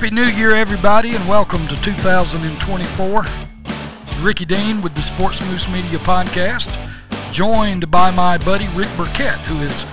Happy New Year, everybody, and welcome to 2024. Ricky Dean with the SportzMoose Media Podcast, joined by my buddy Rick Burkett, who is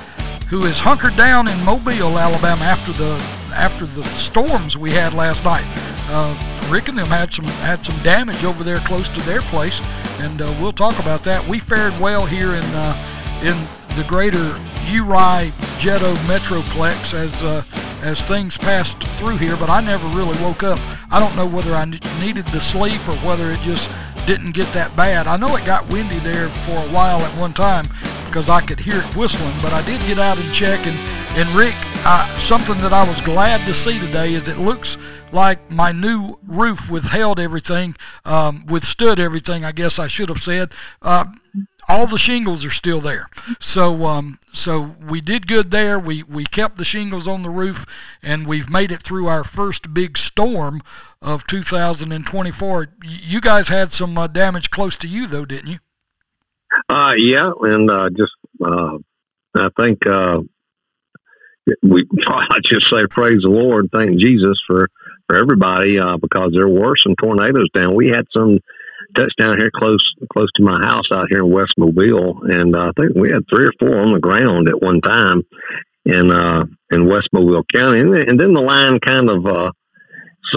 who is hunkered down in Mobile, Alabama, after the after the storms we had last night. Uh, Rick and them had some had some damage over there close to their place, and uh, we'll talk about that. We fared well here in uh, in the greater Uri Jetto Metroplex as uh, as things passed through here, but I never really woke up. I don't know whether I needed the sleep or whether it just didn't get that bad. I know it got windy there for a while at one time because I could hear it whistling, but I did get out and check. And, and Rick, uh, something that I was glad to see today is it looks like my new roof withheld everything, um, withstood everything, I guess I should have said. Uh, all the shingles are still there. So um, so we did good there. We we kept the shingles on the roof, and we've made it through our first big storm of 2024. You guys had some uh, damage close to you though, didn't you? Uh, yeah, and uh, just uh, I think uh, we I just say praise the Lord, thank Jesus for for everybody uh, because there were some tornadoes down. We had some touchdown here close close to my house out here in West Mobile, and uh, I think we had three or four on the ground at one time in uh, in West Mobile County, and, and then the line kind of uh,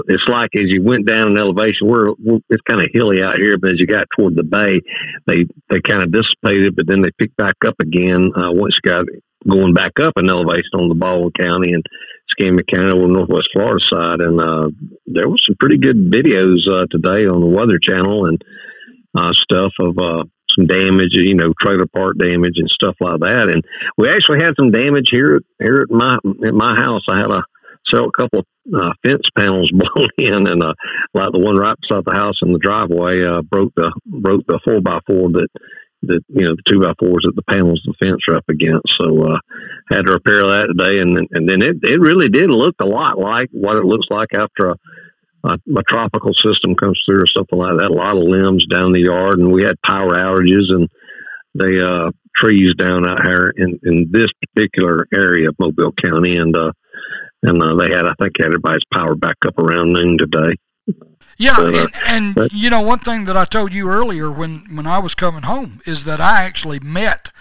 it's like as you went down in elevation, we're, we're it's kind of hilly out here, but as you got toward the bay, they they kind of dissipated, but then they picked back up again uh, once you got going back up in elevation on the Baldwin County and Escambia County over Northwest Florida side, and uh, there was some pretty good videos uh, today on the Weather Channel and uh, stuff of uh, some damage, you know, trailer park damage and stuff like that. And we actually had some damage here here at my at my house. I had a several couple uh, fence panels blown in, and uh, like the one right beside the house in the driveway uh, broke the broke the four by four that that you know the two by fours that the panels of the fence are up against. So uh, had to repair that today, and and then it it really did look a lot like what it looks like after a, a, a tropical system comes through or something like that. A lot of limbs down the yard, and we had power outages and the uh trees down out here in in this particular area of Mobile County, and uh and uh, they had I think everybody's power back up around noon today. Yeah, but, uh, and, and you know one thing that I told you earlier when when I was coming home is that I actually met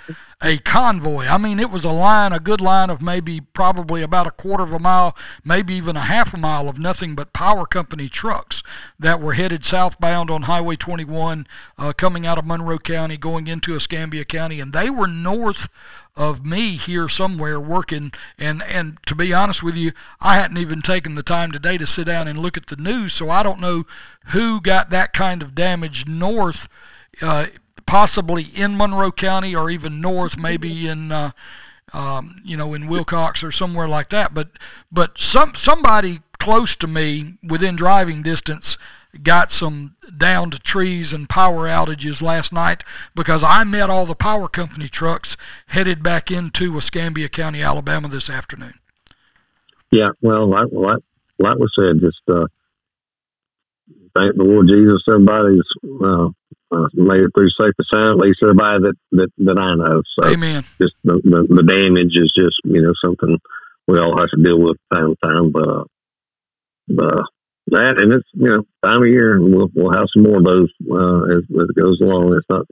a convoy. I mean, it was a line, a good line of maybe probably about a quarter of a mile, maybe even a half a mile of nothing but power company trucks that were headed southbound on Highway 21, uh, coming out of Monroe County, going into Escambia County, and they were north of me here somewhere working. And and to be honest with you I hadn't even taken the time today to sit down and look at the news. So I don't know who got that kind of damage north uh, possibly in Monroe County or even north maybe in uh, um, you know in Wilcox or somewhere like that but but some somebody close to me within driving distance got some downed trees and power outages last night because I met all the power company trucks headed back into Escambia County, Alabama this afternoon. Yeah, well, like, like, like we said, just uh, thank the Lord Jesus. Everybody's uh, uh, made it through safe and sound. At least everybody that, that, that I know. So Amen. Just the, the, the damage is just you know something we all have to deal with time to time. But, uh, but that, and it's you know time of year, and we'll we'll have some more of those uh, as, as it goes along. It's not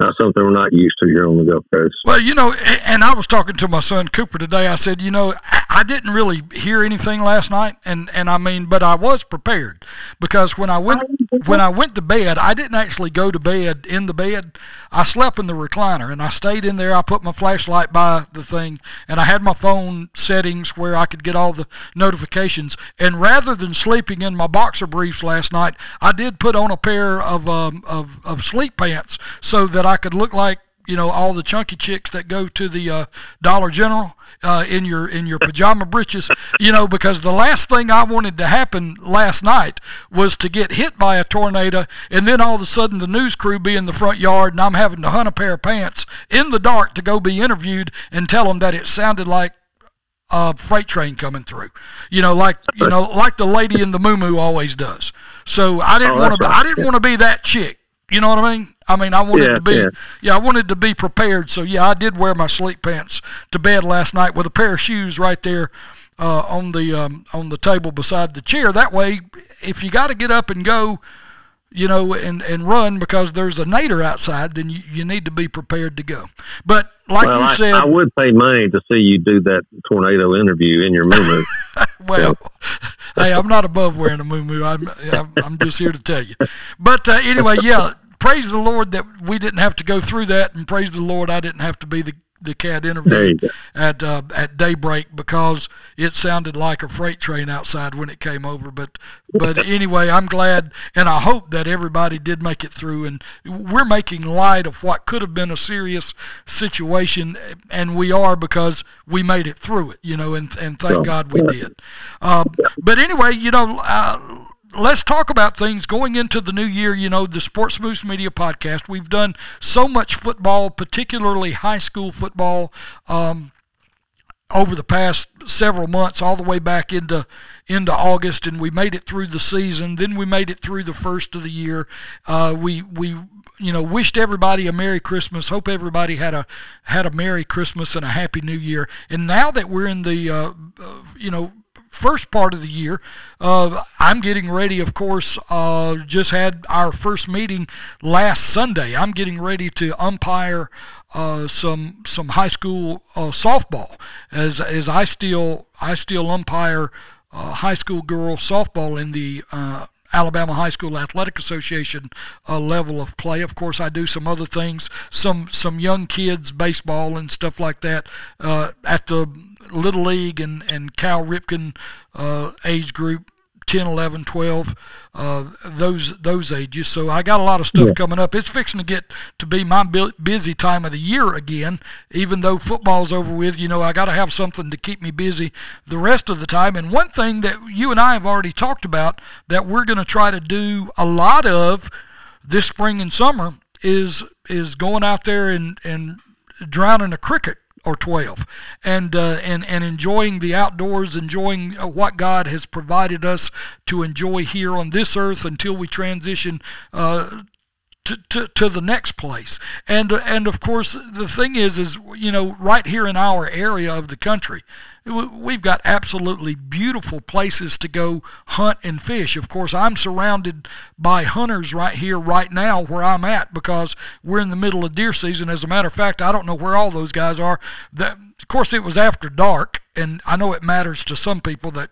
not something we're not used to here on the Gulf Coast. Well, you know, and I was talking to my son Cooper today. I said, you know, I didn't really hear anything last night, and and I mean, but I was prepared because when I went when I went to bed, I didn't actually go to bed in the bed. I slept in the recliner, and I stayed in there. I put my flashlight by the thing, and I had my phone settings where I could get all the notifications. And rather than sleeping in my boxer briefs last night, I did put on a pair of um, of of sleep pants so that I could look like you know all the chunky chicks that go to the uh, Dollar General uh, in your in your pajama breeches, you know, because the last thing I wanted to happen last night was to get hit by a tornado, and then all of a sudden the news crew be in the front yard, and I'm having to hunt a pair of pants in the dark to go be interviewed and tell them that it sounded like a freight train coming through. You know, like you know, like the lady in the moo always does. So I didn't oh, want to. Right. I didn't want to be that chick. You know what I mean? I mean, I wanted yeah, to be, yeah. yeah. I wanted to be prepared. So yeah, I did wear my sleep pants to bed last night with a pair of shoes right there uh, on the um, on the table beside the chair. That way, if you got to get up and go, you know, and, and run because there's a nader outside, then you, you need to be prepared to go. But like well, you I, said, I would pay money to see you do that tornado interview in your moo well, hey, I'm not above wearing a moo I'm, I'm, I'm just here to tell you. But uh, anyway, yeah, praise the Lord that we didn't have to go through that, and praise the Lord I didn't have to be the the cat interview at uh, at daybreak because it sounded like a freight train outside when it came over. But but anyway, I'm glad and I hope that everybody did make it through. And we're making light of what could have been a serious situation, and we are because we made it through it. You know, and and thank God we did. Uh, but anyway, you know. Uh, let's talk about things going into the new year. You know, the SportzMoose Media podcast. We've done so much football, particularly high school football, um, over the past several months, all the way back into into August, and we made it through the season. Then we made it through the first of the year. Uh, we we you know wished everybody a merry christmas hope everybody had a had a merry christmas and a happy new year and now that we're in the uh, uh, you know first part of the year. Uh, I'm getting ready, of course, uh, just had our first meeting last Sunday. I'm getting ready to umpire uh, some some high school uh, softball as as I still I still umpire uh, high school girls softball in the uh, Alabama High School Athletic Association uh, level of play. Of course, I do some other things, some some young kids baseball and stuff like that uh, at the Little League and and Cal Ripken uh, age group 10, 11, 12, uh, those those ages. So I got a lot of stuff yeah. coming up. It's fixing to get to be my busy time of the year again. Even though football's over with, you know, I got to have something to keep me busy the rest of the time. And one thing that you and I have already talked about that we're going to try to do a lot of this spring and summer is is going out there and and drowning a cricket or 12 and uh, and and enjoying the outdoors enjoying uh, what God has provided us to enjoy here on this earth until we transition uh, to, to, to the next place. And uh, and of course the thing is is you know right here in our area of the country We've got absolutely beautiful places to go hunt and fish. Of course, I'm surrounded by hunters right here, right now, where I'm at, because we're in the middle of deer season. As a matter of fact, I don't know where all those guys are. Of course, it was after dark, and I know it matters to some people that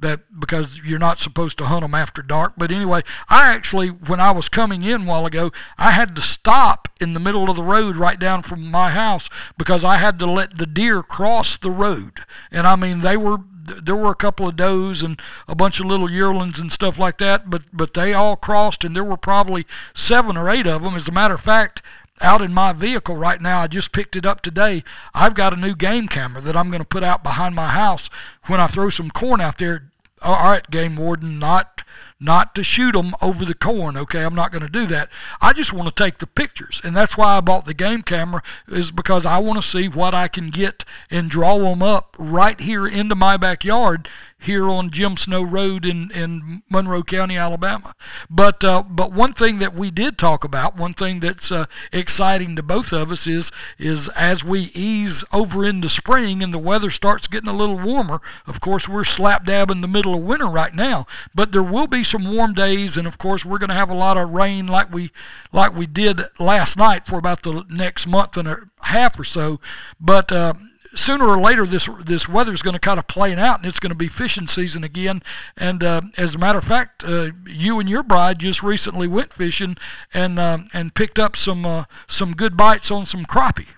that because you're not supposed to hunt them after dark. But anyway, I actually, when I was coming in a while ago, I had to stop in the middle of the road right down from my house because I had to let the deer cross the road. And I mean, they were there were a couple of does and a bunch of little yearlings and stuff like that, but but they all crossed, and there were probably seven or eight of them. As a matter of fact, out in my vehicle right now. I just picked it up today. I've got a new game camera that I'm going to put out behind my house when I throw some corn out there. All right, game warden, not not to shoot them over the corn. Okay, I'm not going to do that. I just want to take the pictures, and that's why I bought the game camera is because I want to see what I can get and draw them up right here into my backyard here on Jim Snow Road in, in Monroe County, Alabama. But uh, but one thing that we did talk about, one thing that's uh, exciting to both of us is is as we ease over into spring and the weather starts getting a little warmer. Of course, we're slap dab in the middle of winter right now, but there will be some warm days, and of course, we're going to have a lot of rain like we like we did last night for about the next month and a half or so. But uh, sooner or later this this weather's going to kind of play out and it's going to be fishing season again. And uh, as a matter of fact uh, you and your bride just recently went fishing and uh, and picked up some uh, some good bites on some crappie.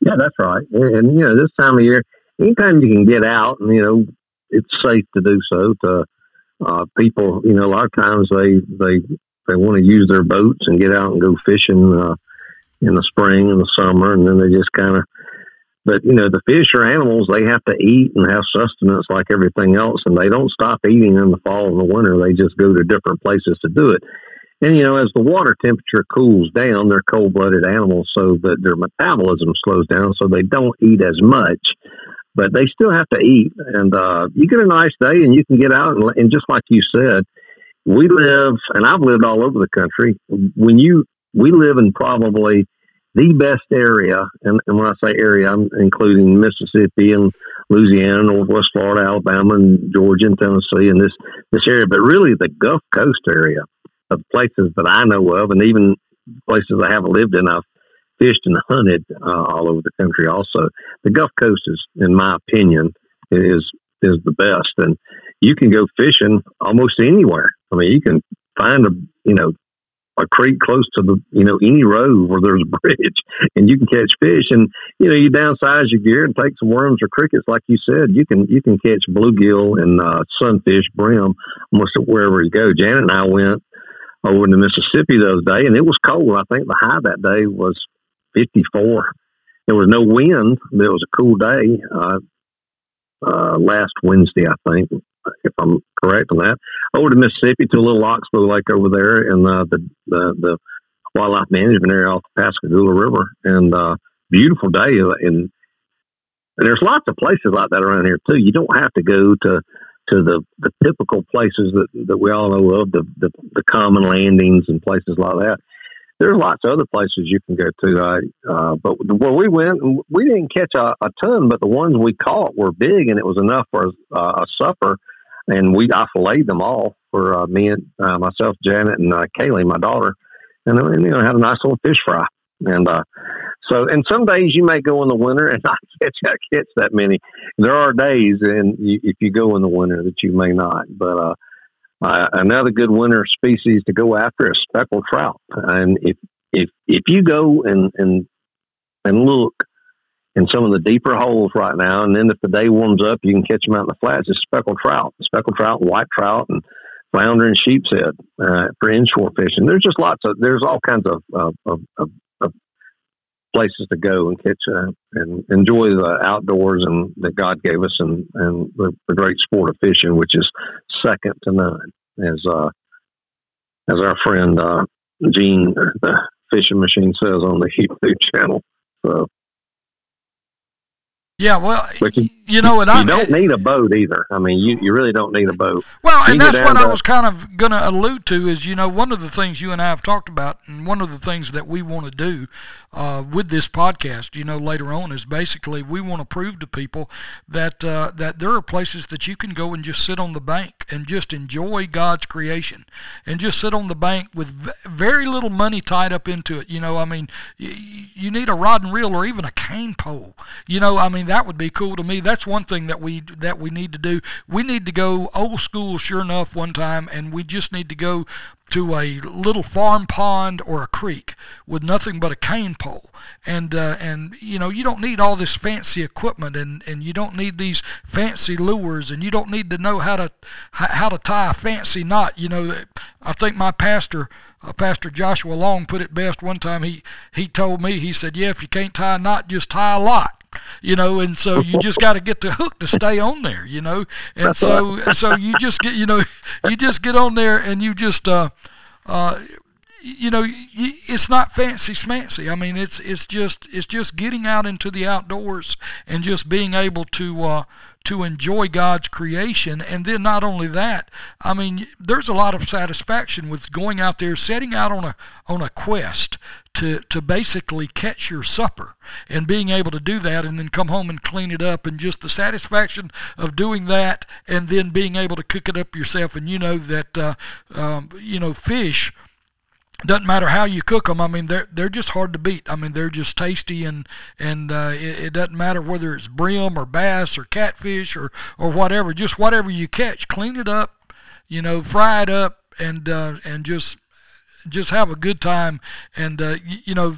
Yeah that's right. And, you know this time of year anytime you can get out and you know it's safe to do so to uh, people you know a lot of times they they they want to use their boats and get out and go fishing uh, in the spring and the summer and then they just kind of but you know, the fish are animals; they have to eat and have sustenance like everything else, and they don't stop eating in the fall and the winter. They just go to different places to do it. And you know, as the water temperature cools down, they're cold-blooded animals, so that their metabolism slows down, so they don't eat as much. But they still have to eat, and uh, you get a nice day, and you can get out and, and just like you said, we live, and I've lived all over the country. When you we live in probably the best area, and, and when I say area, I'm including Mississippi and Louisiana, Northwest Florida, Alabama, and Georgia, and Tennessee, and this this area. But really, the Gulf Coast area of places that I know of, and even places I haven't lived in, I've fished and hunted uh, all over the country. Also, the Gulf Coast is, in my opinion, is is the best, and you can go fishing almost anywhere. I mean, you can find a you know a creek close to the you know any road where there's a bridge and you can catch fish. And you know you downsize your gear and take some worms or crickets. Like you said you can you can catch bluegill and uh, sunfish brim almost wherever you go. Janet and i went over to mississippi the other day and it was cold. I think the high that day was 54 there was no wind it was a cool day uh, uh, last wednesday i think if I'm correct on that, over to Mississippi to a little Oxbow Lake over there in uh, the, the, the wildlife management area off the Pascagoula River, and uh, beautiful day. Uh, and and there's lots of places like that around here too. You don't have to go to to the, the typical places that, that we all know of, the, the, the common landings and places like that. There's lots of other places you can go to. Uh, uh, but where we went, we didn't catch a, a, ton, but the ones we caught were big, and it was enough for a, a supper and we I filleted them all for uh, me and uh, myself, Janet, and uh, Kaylee, my daughter, and then you know had a nice little fish fry. And uh, so, and some days you may go in the winter and not catch I catch that many. There are days, and you, if you go in the winter, that you may not. But uh, uh, another good winter species to go after is speckled trout. And if if if you go and and and look in some of the deeper holes right now. And then if the day warms up, you can catch them out in the flats. It's speckled trout, speckled trout, white trout, and flounder and sheep's head uh, for inshore fishing. There's just lots of there's all kinds of of, of, of, of places to go and catch uh, and enjoy the outdoors and that God gave us and and the, the great sport of fishing, which is second to none. As uh, as our friend uh, Gene, the fishing machine, says on the YouTube channel. So yeah, well, you, you know what? You I, don't need a boat either. I mean, you, you really don't need a boat. Well, and that's what I was kind of going to allude to is, you know, one of the things you and I have talked about, and one of the things that we want to do uh, with this podcast, you know, later on is basically we want to prove to people that uh, that there are places that you can go and just sit on the bank and just enjoy God's creation, and just sit on the bank with very little money tied up into it. You know, I mean, you, you need a rod and reel or even a cane pole. You know, I mean, that would be cool to me. That's one thing that we that we need to do. We need to go old school, sure enough, one time, and we just need to go to a little farm pond or a creek with nothing but a cane pole and uh, and you know you don't need all this fancy equipment and, and you don't need these fancy lures and you don't need to know how to how to tie a fancy knot you know I think my pastor uh, Pastor Joshua Long put it best one time. He he told me he said yeah if you can't tie a knot just tie a lot you know, and so you just got to get the hook to stay on there, you know, and so so you just get you know you just get on there and you just uh uh you know it's not fancy smancy. I mean it's it's just it's just getting out into the outdoors and just being able to uh to enjoy God's creation. And then not only that, I mean, there's a lot of satisfaction with going out there, setting out on a on a quest to to basically catch your supper and being able to do that and then come home and clean it up and just the satisfaction of doing that and then being able to cook it up yourself and you know that uh, um, you know fish doesn't matter how you cook them. I mean, they're they're just hard to beat. I mean, they're just tasty, and and uh, it, it, doesn't matter whether it's brim or bass or catfish or or whatever. Just whatever you catch, clean it up, you know, fry it up, and uh, and just just have a good time. And uh, you, you know,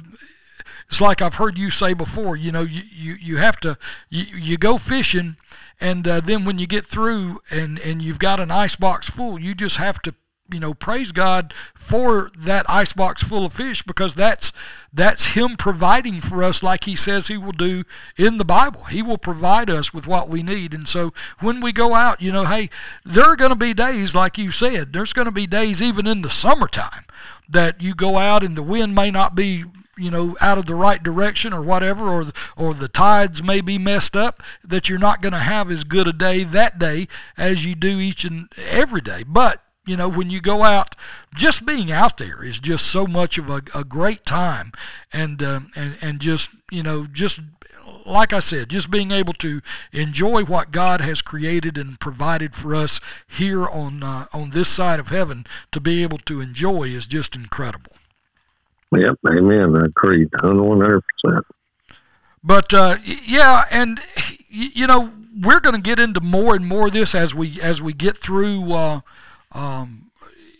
it's like I've heard you say before. You know, you you, you have to you, you go fishing, and uh, then when you get through and and you've got an ice box full, you just have to you know praise God for that icebox full of fish because that's that's him providing for us like he says he will do in the Bible. He will provide us with what we need. And so when we go out, you know, hey, there are going to be days like you said. There's going to be days even in the summertime that you go out and the wind may not be you know out of the right direction or whatever or the, or the tides may be messed up that you're not going to have as good a day that day as you do each and every day but you know, when you go out, just being out there is just so much of a, a great time, and um, and and just you know, just like I said, just being able to enjoy what God has created and provided for us here on uh, on this side of heaven to be able to enjoy is just incredible. Yep, amen. I agree, one hundred percent. But uh, yeah, and you know we're going to get into more and more of this as we as we get through. Uh, um,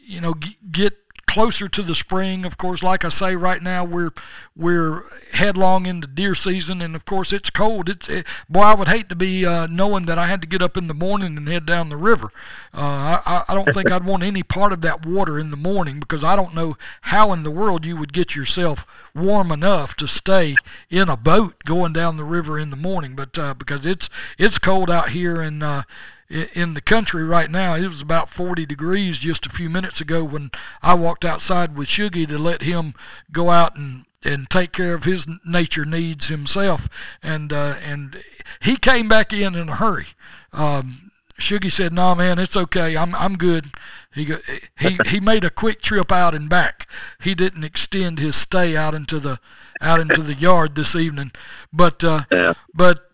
you know, get closer to the spring. Of course, like I say, right now we're we're headlong into deer season, and of course it's cold. It's it, boy, I would hate to be uh, knowing that I had to get up in the morning and head down the river. Uh, I, I don't think I'd want any part of that water in the morning because I don't know how in the world you would get yourself warm enough to stay in a boat going down the river in the morning. But uh, because it's it's cold out here and uh, in the country right now. It was about 40 degrees just a few minutes ago when I walked outside with Shuggy to let him go out and and take care of his nature needs himself. And uh, and he came back in in a hurry. Um, Shuggy said, "No, nah, man, it's okay. I'm I'm good." He he he made a quick trip out and back. He didn't extend his stay out into the out into the yard this evening, but uh, yeah. but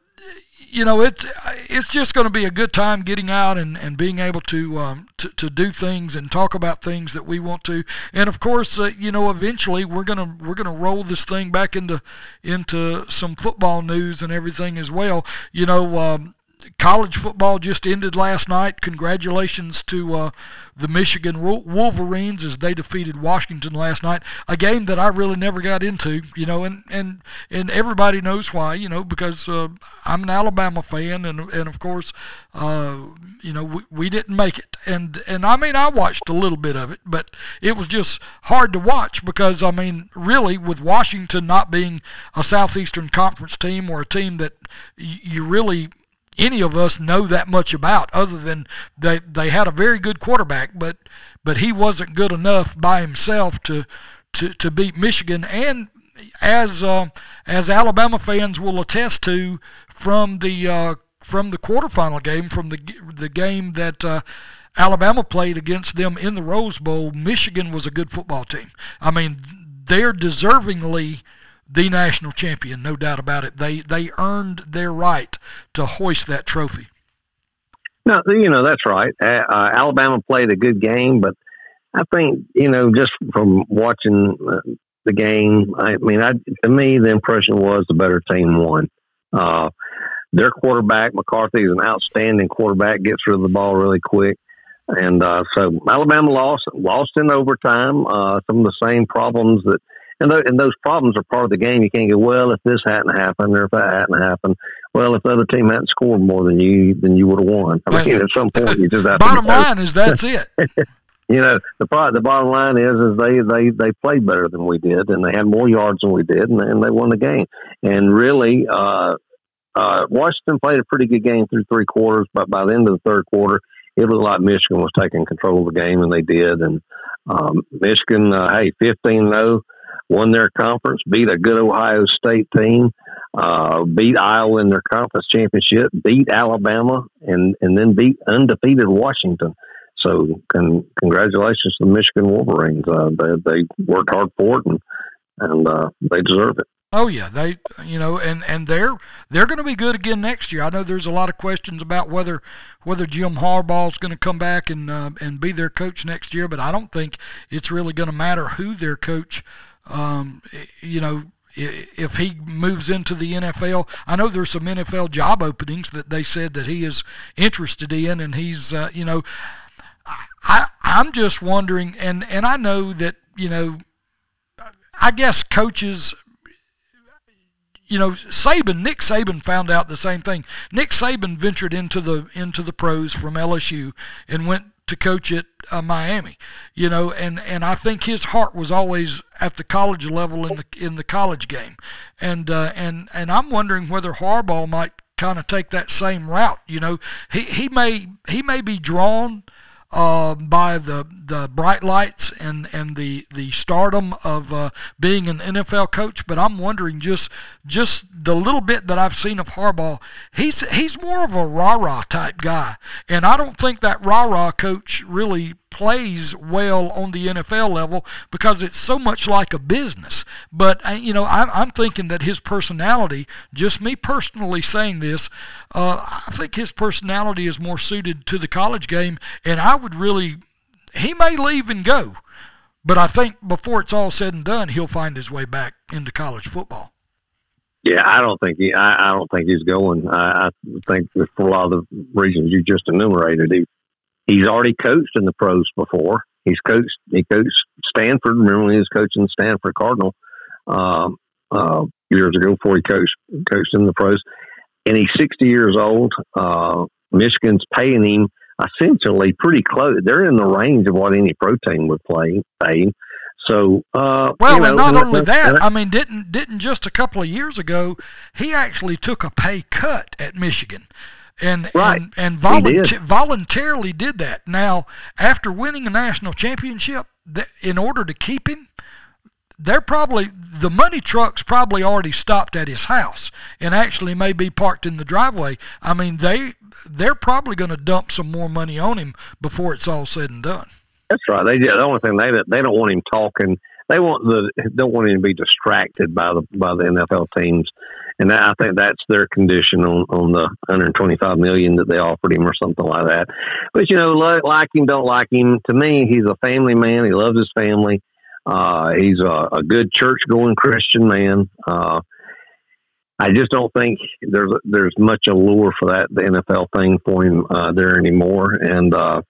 you know, it's it's just going to be a good time getting out and, and being able to, um, to to do things and talk about things that we want to. And of course, uh, you know, eventually we're gonna we're gonna roll this thing back into into some football news and everything as well. You know, um, college football just ended last night. Congratulations to uh, the Michigan Wolverines as they defeated Washington last night. A game that I really never got into, you know, and and and everybody knows why, you know, because uh, I'm an Alabama fan, and and of course, uh, you know, we, we didn't make it, and and I mean, I watched a little bit of it, but it was just hard to watch because I mean, really, with Washington not being a Southeastern Conference team or a team that you really any of us know that much about other than they they had a very good quarterback but but he wasn't good enough by himself to to, to beat Michigan. And as uh, as Alabama fans will attest to from the uh, from the quarterfinal game from the the game that uh, Alabama played against them in the Rose Bowl Michigan was a good football team. I mean they're deservingly the national champion, no doubt about it. They they earned their right to hoist that trophy. No, you know that's right. Uh, Alabama played a good game, but I think you know just from watching uh, the game, I mean, I, to me the impression was the better team won. Uh, their quarterback McCarthy is an outstanding quarterback, gets rid of the ball really quick. And uh, so Alabama lost, lost in overtime. Uh, some of the same problems that and, th- and those problems are part of the game. You can't go, well, if this hadn't happened or if that hadn't happened, well, if the other team hadn't scored more than you, then you would have won. I mean, at some point, you just have bottom to, line is that's it. you know, the the bottom line is is they they they played better than we did, and they had more yards than we did, and, and they won the game. And really, uh, uh, Washington played a pretty good game through three quarters, but by the end of the third quarter, it looked like Michigan was taking control of the game, and they did. And um, Michigan, uh, hey, fifteen zero won their conference, beat a good Ohio State team, uh, beat Iowa in their conference championship, beat Alabama, and and then beat undefeated Washington. So, con- congratulations to the Michigan Wolverines. Uh, they, they worked hard for it, and and uh, they deserve it. Oh yeah, they you know, and and they're they're going to be good again next year. I know there's a lot of questions about whether whether Jim Harbaugh's going to come back and uh, and be their coach next year, but I don't think it's really going to matter who their coach um, you know, if he moves into the NFL, I know there's some NFL job openings that they said that he is interested in, and he's, uh, you know, I I'm just wondering, and and I know that you know, I guess coaches. You know, Saban, Nick Saban found out the same thing. Nick Saban ventured into the into the pros from LSU and went to coach at uh, Miami, you know, and, and I think his heart was always at the college level in the in the college game, and uh, and and I'm wondering whether Harbaugh might kind of take that same route. You know, he he may he may be drawn uh, by the the bright lights and and the the stardom of uh, being an NFL coach. But I'm wondering just just the little bit that I've seen of Harbaugh, he's he's more of a rah rah type guy, and I don't think that rah rah coach really plays well on the NFL level because it's so much like a business. But uh, you know, I'm, I'm thinking that his personality, just me personally saying this, uh, I think his personality is more suited to the college game, and I would really, he may leave and go, but I think before it's all said and done, he'll find his way back into college football. Yeah, I don't think he. I, I don't think he's going. I, I think for a lot of the reasons you just enumerated, he he's already coached in the pros before. He's coached. He coached Stanford. Remember when he was coaching Stanford Cardinal um, uh, years ago before he coached coached in the pros. And he's sixty years old. Uh, Michigan's paying him essentially pretty close. They're in the range of what any protein would play pay. So, uh, well, you know, and not only that, I mean, didn't didn't just a couple of years ago, he actually took a pay cut at Michigan, and right. and, and volunta- voluntarily did that. Now, after winning a national championship, th- in order to keep him, they're probably the money trucks probably already stopped at his house and actually may be parked in the driveway. I mean, they they're probably going to dump some more money on him before it's all said and done. That's right. They the only thing they they don't want him talking. They want the don't want him to be distracted by the by the NFL teams, and I think that's their condition on on the 125 million that they offered him or something like that. But you know, like him, don't like him. To me, he's a family man. He loves his family. Uh, he's a, a good church going Christian man. Uh, I just don't think there's there's much allure for that the NFL thing for him uh, there anymore, and uh,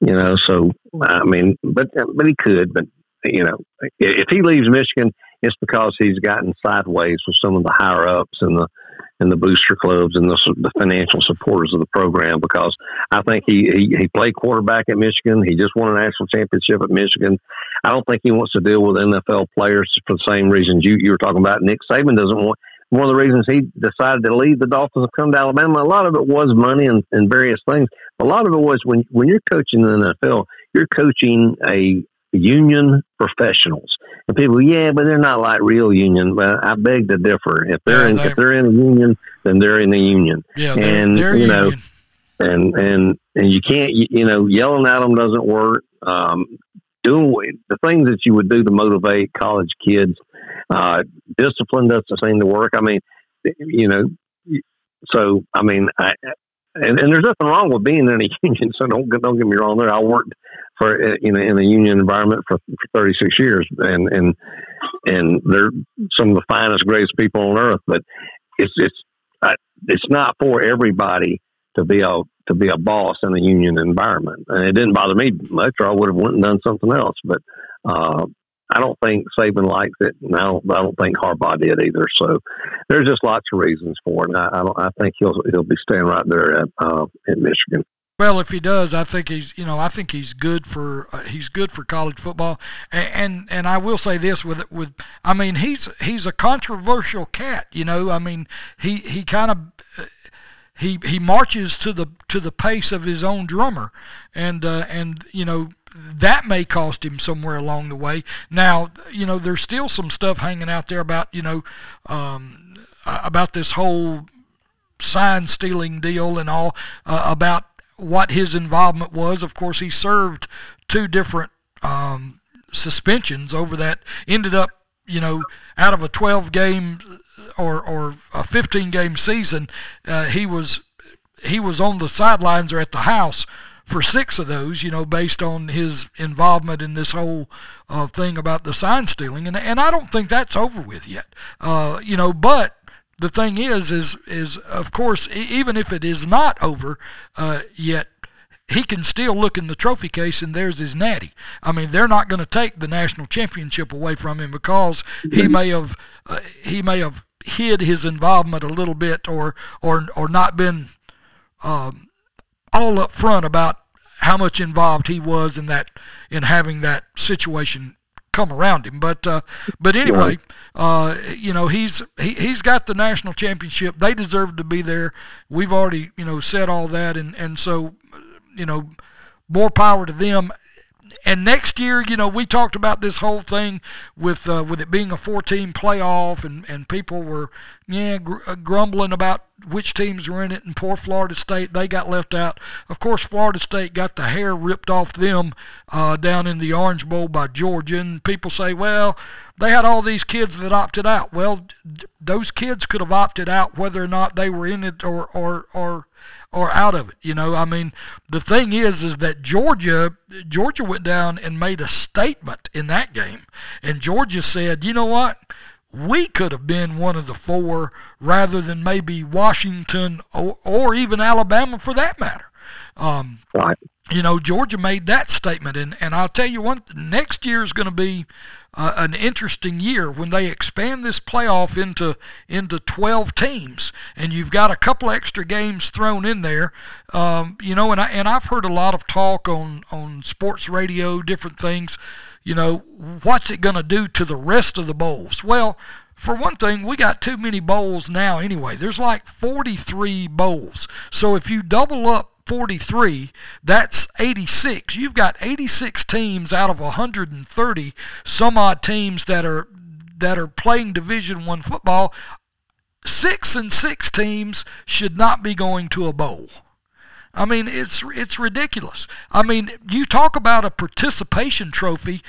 you know, so I mean, but but he could, but you know, if he leaves Michigan, it's because he's gotten sideways with some of the higher ups and the and the booster clubs and the, the financial supporters of the program. Because I think he, he he played quarterback at Michigan. He just won a national championship at Michigan. I don't think he wants to deal with NFL players for the same reasons you you were talking about. Nick Saban doesn't want one of the reasons he decided to leave the Dolphins and come to Alabama. A lot of it was money and, and various things. A lot of it was when when you're coaching the NFL, you're coaching a union professionals. And people, yeah, but they're not like real union. But I beg to differ. If they're yeah, in, if they're in a union, then they're in the union. Yeah, they're, and they're you know, union. and and and you can't, you, you know, yelling at them doesn't work. Um, doing the things that you would do to motivate college kids uh, discipline doesn't seem to work. I mean, you know, so I mean, I, and, and there's nothing wrong with being in a union. So don't don't get me wrong. There, I worked for you know in a union environment for, for 36 years, and and and they're some of the finest, greatest people on earth. But it's it's it's not for everybody to be a to be a boss in a union environment, and it didn't bother me much, or I would have went and done something else. But uh, I don't think Saban likes it, and I don't, I don't think Harbaugh did either. So there's just lots of reasons for it. And I, I, don't, I think he'll he'll be staying right there at uh, in Michigan. Well, if he does, I think he's you know I think he's good for uh, he's good for college football, and, and and I will say this with with I mean he's he's a controversial cat, you know. I mean he he kind of he he marches to the to the pace of his own drummer, and uh, and you know that may cost him somewhere along the way. Now, you know, there's still some stuff hanging out there about, you know, um, about this whole sign stealing deal and all, uh, about what his involvement was. Of course, he served two different um, suspensions over that. Ended up, you know, out of a 12 game or, or a 15 game season, uh, he was he was on the sidelines or at the house for six of those, you know, based on his involvement in this whole uh, thing about the sign stealing, and and I don't think that's over with yet, uh, you know. But the thing is, is is of course, even if it is not over uh, yet, he can still look in the trophy case and there's his natty. I mean, they're not going to take the national championship away from him because he may have uh, he may have hid his involvement a little bit or or or not been um, all up front about how much involved he was in that in having that situation come around him. But uh, but anyway, uh, you know he's he, he's got the national championship. They deserve to be there. We've already you know said all that, and and so you know more power to them. and next year, you know, we talked about this whole thing with uh, with it being a four-team playoff, and and people were yeah gr- uh, grumbling about which teams were in it, and poor Florida State they got left out. Of course, Florida State got the hair ripped off them uh, down in the Orange Bowl by Georgia, and people say, well, they had all these kids that opted out. Well, those kids could have opted out whether or not they were in it or or or or out of it. You know, I mean, the thing is, is that Georgia, Georgia went down and made a statement in that game, and Georgia said, you know what, we could have been one of the four rather than maybe Washington or, or even Alabama for that matter. Um, right. You know, Georgia made that statement, and, and I'll tell you one, next year is going to be uh, an interesting year when they expand this playoff into into 12 teams, and you've got a couple extra games thrown in there. Um, you know, and I and I've heard a lot of talk on on sports radio, different things. You know, what's it going to do to the rest of the bowls? Well, for one thing, we got too many bowls now anyway. There's like 43 bowls. So if you double up 43, that's 86. You've got 86 teams out of 130 some odd teams that are that are playing Division 1 football. 6 and 6 teams should not be going to a bowl. I mean, it's it's ridiculous. I mean, you talk about a participation trophy.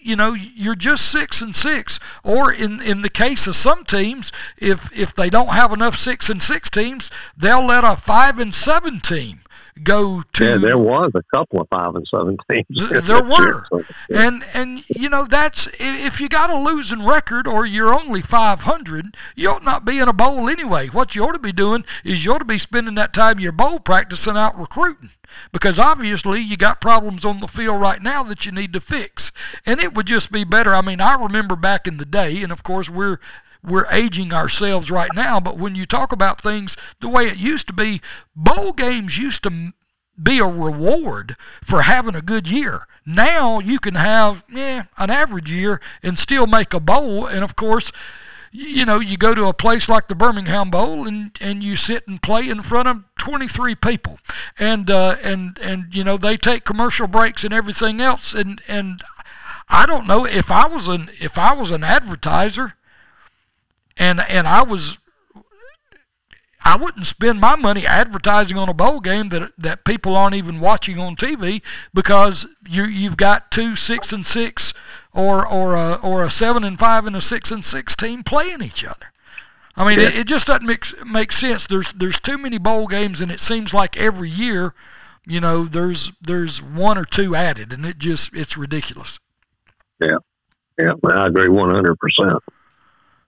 You know, you're just six and six, or in in the case of some teams, if if they don't have enough six and six teams, they'll let a five and seven team go to. Yeah, there was a couple of five and seven teams. there were, and and you know that's if you got a losing record or you're only 500, you ought not be in a bowl anyway. What you ought to be doing is you ought to be spending that time in your bowl practicing out recruiting because obviously you got problems on the field right now that you need to fix, and it would just be better. I mean, I remember back in the day, and of course we're we're aging ourselves right now, but when you talk about things the way it used to be, bowl games used to be a reward for having a good year. Now you can have yeah, an average year and still make a bowl, and of course, you know, you go to a place like the Birmingham Bowl and, and you sit and play in front of 23 people, and uh, and and you know they take commercial breaks and everything else, and and I don't know if I was an if I was an advertiser and and I was I wouldn't spend my money advertising on a bowl game that that people aren't even watching on TV because you you've got two six and six or or a or a seven and five and a six and six team playing each other. I mean, yeah. it, it, just doesn't make make sense. There's there's too many bowl games, and it seems like every year, you know, there's there's one or two added, and it just it's ridiculous. Yeah, yeah, I agree one hundred percent.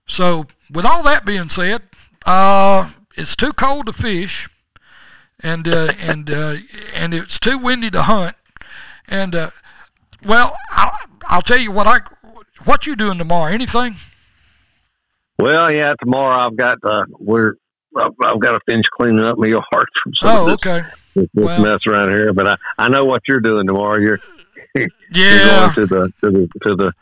So, with all that being said, uh, it's too cold to fish, and uh, and uh, and it's too windy to hunt. And uh, well, I'll, I'll tell you what I what you doing tomorrow. Anything? Well, yeah, tomorrow I've got uh, we're I've, I've got to finish cleaning up my yard from some oh, of this, okay. this well, mess around here. But I, I know what you're doing tomorrow. You're yeah you're going to the to the to the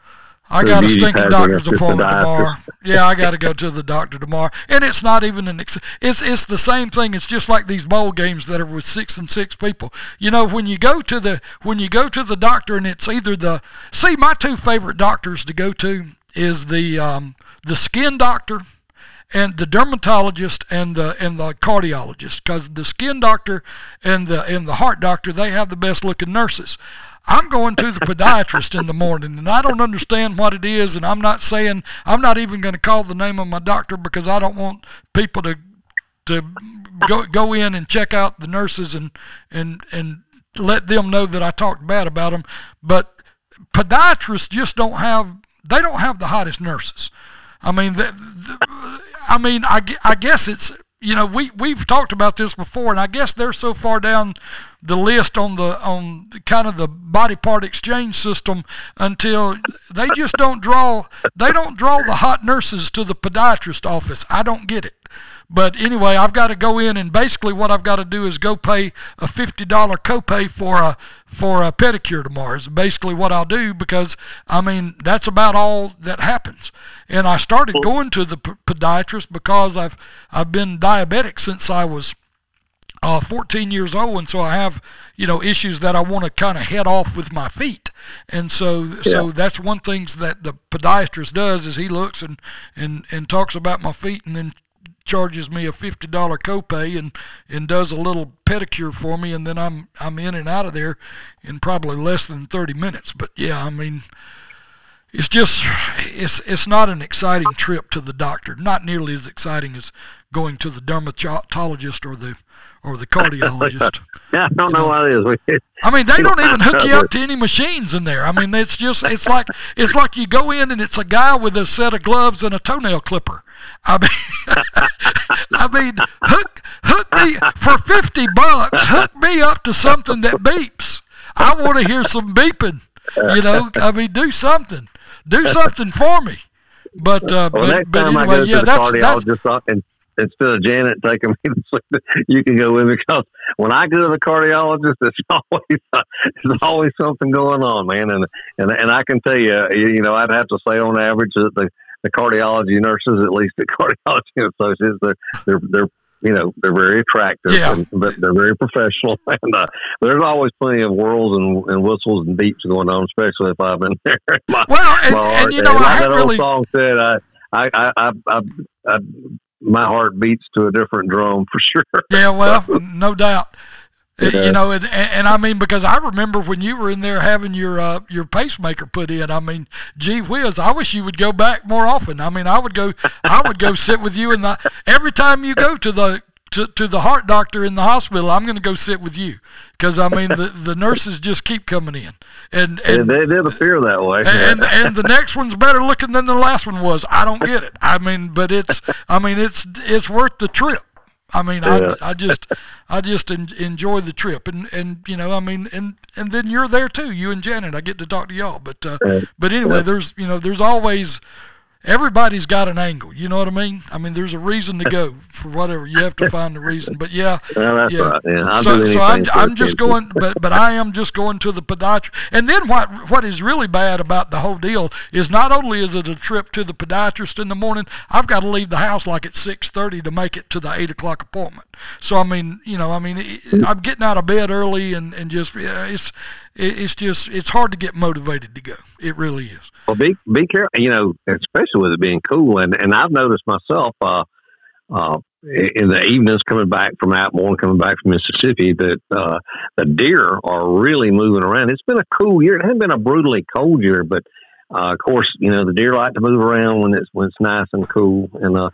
I got a stinking doctor's appointment tomorrow. Yeah, I got to go to the doctor tomorrow, and it's not even an. Ex- it's it's the same thing. It's just like these bowl games that are with six and six people. You know, when you go to the when you go to the doctor, and it's either the see my two favorite doctors to go to is the um, the skin doctor and the dermatologist and the and the cardiologist because the skin doctor and the and the heart doctor they have the best looking nurses. I'm going to the podiatrist in the morning and I don't understand what it is and I'm not saying I'm not even going to call the name of my doctor because I don't want people to to go go in and check out the nurses and and and let them know that I talked bad about them but podiatrists just don't have they don't have the hottest nurses. I mean the, the, I mean I, I guess it's you know we we've talked about this before and I guess they're so far down the list on the on the, kind of the body part exchange system until they just don't draw they don't draw the hot nurses to the podiatrist office. I don't get it. But anyway, I've got to go in and basically what I've got to do is go pay a fifty dollar copay for a for a pedicure tomorrow. Is basically what I'll do because I mean that's about all that happens. And I started going to the podiatrist because I've I've been diabetic since I was uh, 14 years old, and so I have you know issues that I want to kind of head off with my feet, and so yeah. so that's one thing that the podiatrist does is he looks and and and talks about my feet, and then charges me a fifty dollar copay and and does a little pedicure for me, and then I'm I'm in and out of there in probably less than 30 minutes. But yeah, I mean it's just it's it's not an exciting trip to the doctor. Not nearly as exciting as going to the dermatologist or the or the cardiologist. yeah, I don't know, know what it is. I mean, they don't even hook you up to any machines in there. I mean, it's just it's like it's like you go in and it's a guy with a set of gloves and a toenail clipper. I mean, I mean, hook hook me for fifty bucks. Hook me up to something that beeps. I want to hear some beeping. You know, I mean, do something do something for me. But uh, well, but, but anyway, yeah, that's, that's, and instead of Janet taking me to sleep, you can go with me because when I go to the cardiologist, it's always there's always something going on, man. And and and I can tell you, you know, I'd have to say on average that the the cardiology nurses, at least the cardiology associates, they're they're they're you know they're very attractive, yeah. and, but they're very professional. And uh, there's always plenty of whirls and, and, whistles and beeps going on, especially if I've been there. My, well, and, and, you know, and I like that really... old song said, I, I, I, I, I, I my heart beats to a different drum for sure. Yeah, well, no doubt. Yeah. You know, and, and I mean because I remember when you were in there having your uh, your pacemaker put in. I mean, gee whiz, I wish you would go back more often. I mean, I would go, I would go sit with you, and every time you go to the to, to the heart doctor in the hospital, I'm going to go sit with you because I mean the, the nurses just keep coming in, and, and yeah, they did appear that way, and and the next one's better looking than the last one was. I don't get it. I mean, but it's I mean it's it's worth the trip. I mean, yeah. I, I just, I just en- enjoy the trip, and and you know, I mean, and and then you're there too, you and Janet. I get to talk to y'all, but uh, but anyway, there's you know, there's always everybody's got an angle. You know what I mean? I mean, there's a reason to go for whatever. You have to find the reason. But yeah, yeah. Right. yeah so, so I'm, I'm just going, but but I am just going to the podiatrist. And then what what is really bad about the whole deal is not only is it a trip to the podiatrist in the morning, I've got to leave the house like at six thirty to make it to the eight o'clock appointment. So I mean, you know, I mean, I'm getting out of bed early and and just yeah, it's it's just it's hard to get motivated to go. It really is. Well, be be careful, you know, especially with it being cool. And and I've noticed myself uh, uh, in the evenings coming back from Atmore, coming back from Mississippi, that uh, the deer are really moving around. It's been a cool year. It hasn't been a brutally cold year, but uh, of course, you know, the deer like to move around when it's when it's nice and cool, and uh,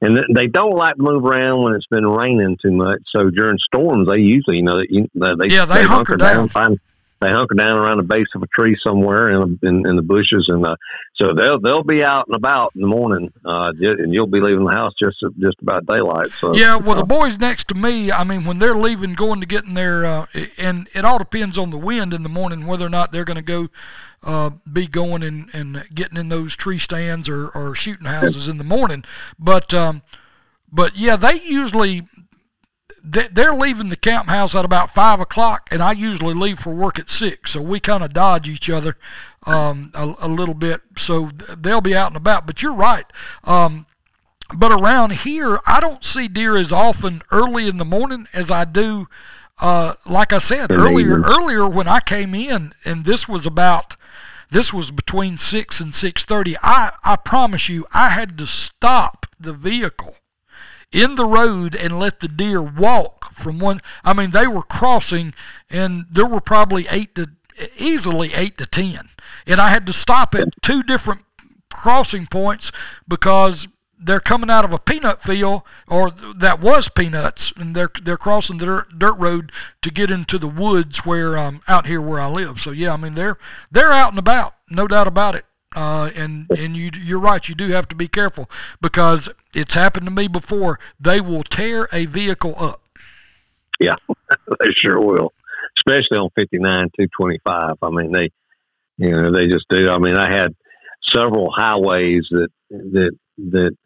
and they don't like to move around when it's been raining too much. So during storms, they usually, you know, they, they yeah they, they hunker, hunker down, down find, they hunker down around the base of a tree somewhere in in, in the bushes, and uh, so they'll they'll be out and about in the morning, uh, and you'll be leaving the house just just about daylight. So yeah, well, the boys next to me, I mean, when they're leaving, going to get in there, uh, and it all depends on the wind in the morning whether or not they're going to go. Uh, be going and, and getting in those tree stands or, or shooting houses in the morning, but um, but yeah, they usually they're leaving the camp house at about five o'clock, and I usually leave for work at six. So we kind of dodge each other um, a, a, little bit. So they'll be out and about. But you're right. Um, but around here, I don't see deer as often early in the morning as I do. Uh, like I said earlier, earlier when I came in, and this was about this was between six and six thirty. I I promise you, I had to stop the vehicle in the road and let the deer walk from one. I mean, they were crossing, and there were probably eight to easily eight to ten, and I had to stop at two different crossing points because they're coming out of a peanut field or that was peanuts and they're they're crossing the dirt, dirt road to get into the woods where um out here where I live so yeah I mean they're they're out and about no doubt about it uh, and and you you're right. You do have to be careful because it's happened to me before. They will tear a vehicle up. Yeah, they sure will, especially on 59, 225. I mean, they you know they just do. I mean, I had several highways that that that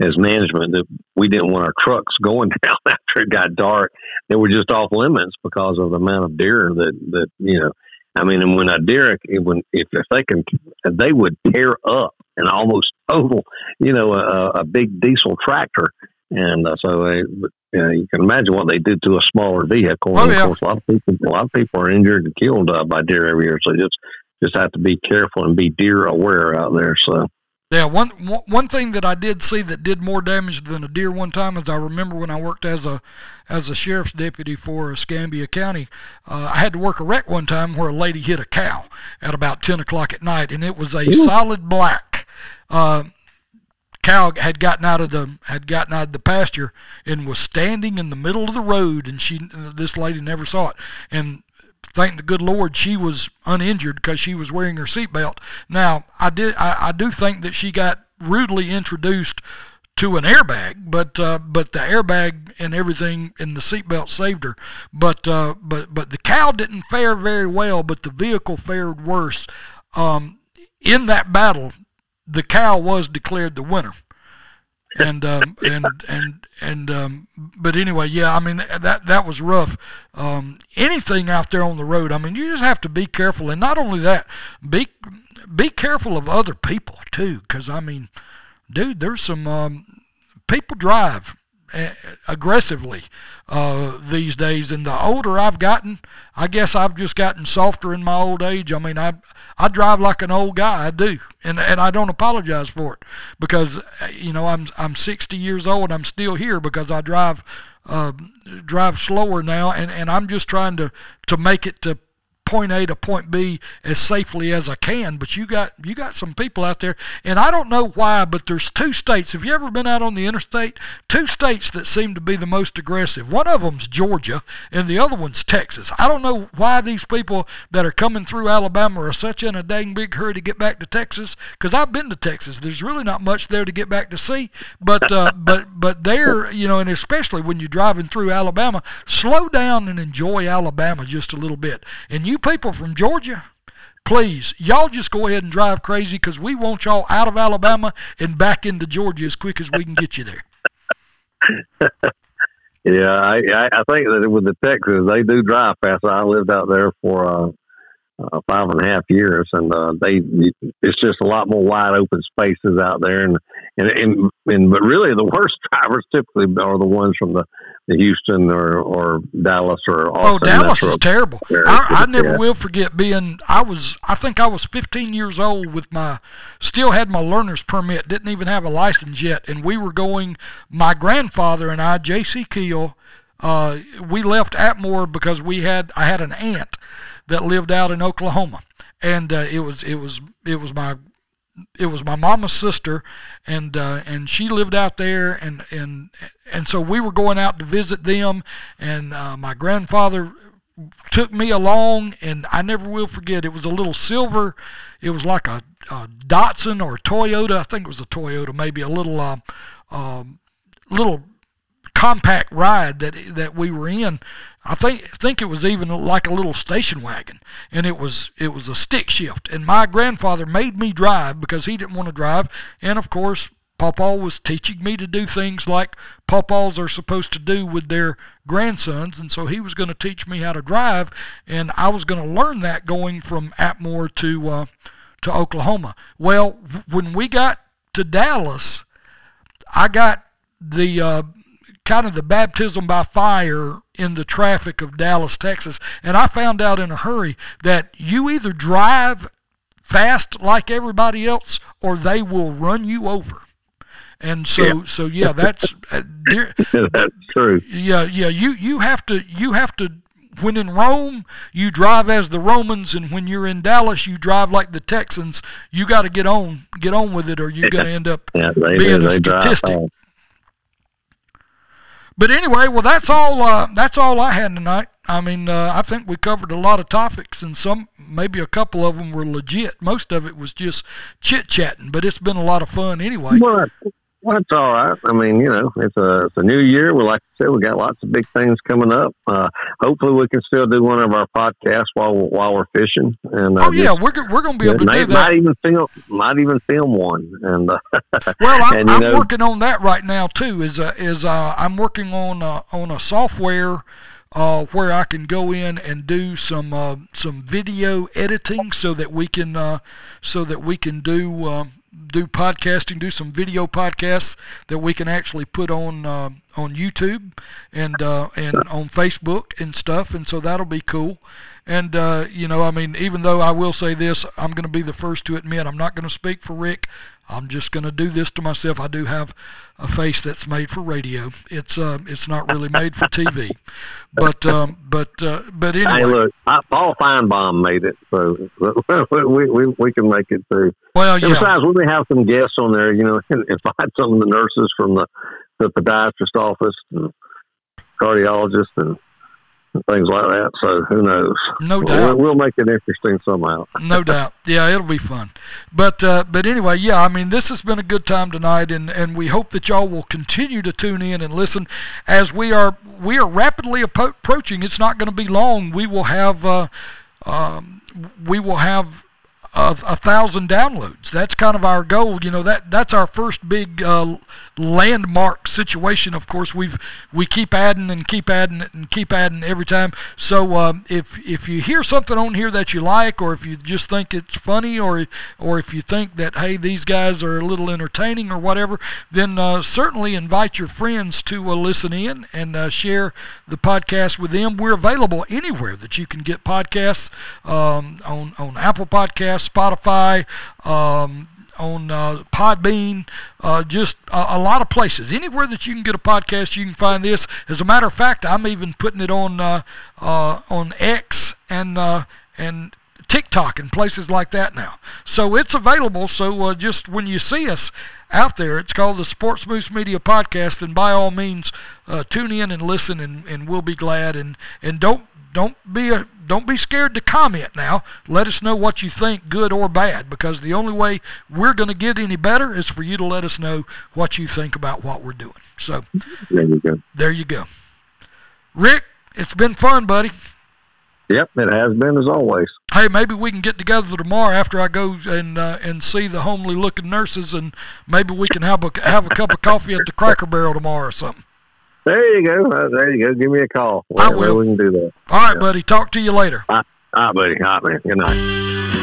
as management that we didn't want our trucks going down after it got dark. They were just off limits because of the amount of deer that that you know I mean, and when a deer, when if, if they can, they would tear up and almost total, you know, a, a big diesel tractor. And uh, so, uh, you, know, you can imagine what they do to a smaller vehicle. Oh, and of yeah. course, a lot of people, a lot of people are injured and killed uh, by deer every year. So just just have to be careful and be deer aware out there. So Yeah, one one thing that I did see that did more damage than a deer one time is I remember when I worked as a as a sheriff's deputy for Escambia County, uh, I had to work a wreck one time where a lady hit a cow at about ten o'clock at night, and it was a solid black. Uh, cow had gotten out of the had gotten out of the pasture and was standing in the middle of the road, and she this lady never saw it, and thank the good Lord she was uninjured because she was wearing her seatbelt. Now I did I, I do think that she got rudely introduced to an airbag, but uh, but the airbag and everything in the seatbelt saved her. But uh, but but the cow didn't fare very well, but the vehicle fared worse. Um, in that battle, the cow was declared the winner. And um, and and and um, but anyway, yeah, I mean that that was rough. Um, anything out there on the road, I mean, you just have to be careful, and not only that, be be careful of other people too, because I mean, dude, there's some um, people drive aggressively uh, these days, and the older I've gotten, I guess I've just gotten softer in my old age. I mean, I I drive like an old guy, I do, and and I don't apologize for it because you know I'm I'm 60 years old, I'm still here because I drive uh, drive slower now, and and I'm just trying to to make it to point A to point B as safely as I can. But you got you got some people out there, and I don't know why, but there's two states. Have you ever been out on the interstate? Two states that seem to be the most aggressive. One of them's Georgia, and the other one's Texas. I don't know why these people that are coming through Alabama are such in a dang big hurry to get back to Texas. Because I've been to Texas. There's really not much there to get back to see. But uh, but but there, you know, and especially when you're driving through Alabama, slow down and enjoy Alabama just a little bit. And you people from Georgia, please, y'all just go ahead and drive crazy because we want y'all out of Alabama and back into Georgia as quick as we can get you there. yeah, I I think that with the Texans, they do drive fast. I lived out there for uh, uh, five and a half years, and uh, they it's just a lot more wide open spaces out there, and and and, and but really the worst drivers typically are the ones from the Houston or or Dallas or Austin. Oh, Dallas is terrible. I, I never Yeah. will forget being. I was. I think I was 15 years old with my. Still had my learner's permit. Didn't even have a license yet, and we were going. My grandfather and I, J.C. Keel. Uh, we left Atmore because we had. I had an aunt that lived out in Oklahoma, and uh, it was it was it was my it was my mama's sister, and uh, and she lived out there, and and and so we were going out to visit them, and uh, my grandfather took me along, and I never will forget. It was a little silver, it was like a, a Datsun or a Toyota. I think it was a Toyota, maybe a little um, um, little compact ride that that we were in. I think think it was even like a little station wagon, and it was it was a stick shift. And my grandfather made me drive because he didn't want to drive, and of course. Pawpaw was teaching me to do things like pawpaws are supposed to do with their grandsons, and so he was going to teach me how to drive, and I was going to learn that going from Atmore to uh, to Oklahoma. Well, when we got to Dallas, I got the uh, kind of the baptism by fire in the traffic of Dallas, Texas, and I found out in a hurry that you either drive fast like everybody else or they will run you over. And so, Yeah. so yeah, that's uh, dear, That's true. yeah, yeah. You you have to you have to. When in Rome, you drive as the Romans, and when you're in Dallas, you drive like the Texans. You got to get on get on with it, or you're going to end up Yeah, they being do. a They statistic. But anyway, well, that's all. Uh, that's all I had tonight. I mean, uh, I think we covered a lot of topics, and some, maybe a couple of them were legit. Most of it was just chit chatting, but it's been a lot of fun anyway. Well, well, that's all right. I mean, you know, it's a it's a new year. Well, like I said, we got lots of big things coming up. Uh, hopefully, we can still do one of our podcasts while while we're fishing. And uh, Oh yeah, we're we're going to be able to might, do that. might even film might even film one. And uh, Well, I'm, and, I'm know- working on that right now too. Is uh, is uh, I'm working on uh, on a software uh, where I can go in and do some uh, some video editing so that we can uh, so that we can do uh, do podcasting, do some video podcasts that we can actually put on uh, on YouTube and uh, and on Facebook and stuff, and so that'll be cool. And uh, you know, I mean, even though I will say this, I'm going to be the first to admit I'm not going to speak for Rick. I'm just going to do this to myself. I do have a face that's made for radio. It's uh, it's not really made for TV. But um, but uh, but anyway. Hey, look, I, Paul Finebaum made it, so we, we we can make it through. Well, yeah. And besides, we may have some guests on there. You know, and invite some of the nurses from the the podiatrist office and cardiologist and things like that. So who knows? No doubt. We'll, we'll, make it interesting somehow. no doubt. Yeah, it'll be fun. But uh, but anyway, yeah. I mean, this has been a good time tonight, and, and we hope that y'all will continue to tune in and listen as we are we are rapidly approaching. It's not going to be long. We will have. Uh, um, we will have a, a thousand downloads. That's kind of our goal. You know that that's our first big uh, landmark situation. Of course, we've we keep adding and keep adding and keep adding every time. So um, if if you hear something on here that you like, or if you just think it's funny, or or if you think that hey these guys are a little entertaining or whatever, then uh, certainly invite your friends to uh, listen in and uh, share the podcast with them. We're available anywhere that you can get podcasts um, on on Apple Podcasts. Spotify, um, on uh, Podbean, uh, just a, a, lot of places. Anywhere that you can get a podcast, you can find this. As a matter of fact, I'm even putting it on uh, uh on X and uh, and TikTok and places like that now. So it's available. So uh, just when you see us out there, it's called the SportzMoose Media Podcast, and by all means, tune in and listen, and, and we'll be glad. And and don't don't be a don't be scared to comment now. Let us know what you think, good or bad, because the only way we're going to get any better is for you to let us know what you think about what we're doing. So there you go. There you go. Rick, it's been fun, buddy. Yep, it has been as always. Hey, maybe we can get together tomorrow after I go and uh, and see the homely looking nurses, and maybe we can have a have a cup of coffee at the Cracker Barrel tomorrow or something. There you go. Uh, there you go. Give me a call. I will. We can do that. All right, yeah. buddy. Talk to you later. All right, buddy. All right, man. Good night.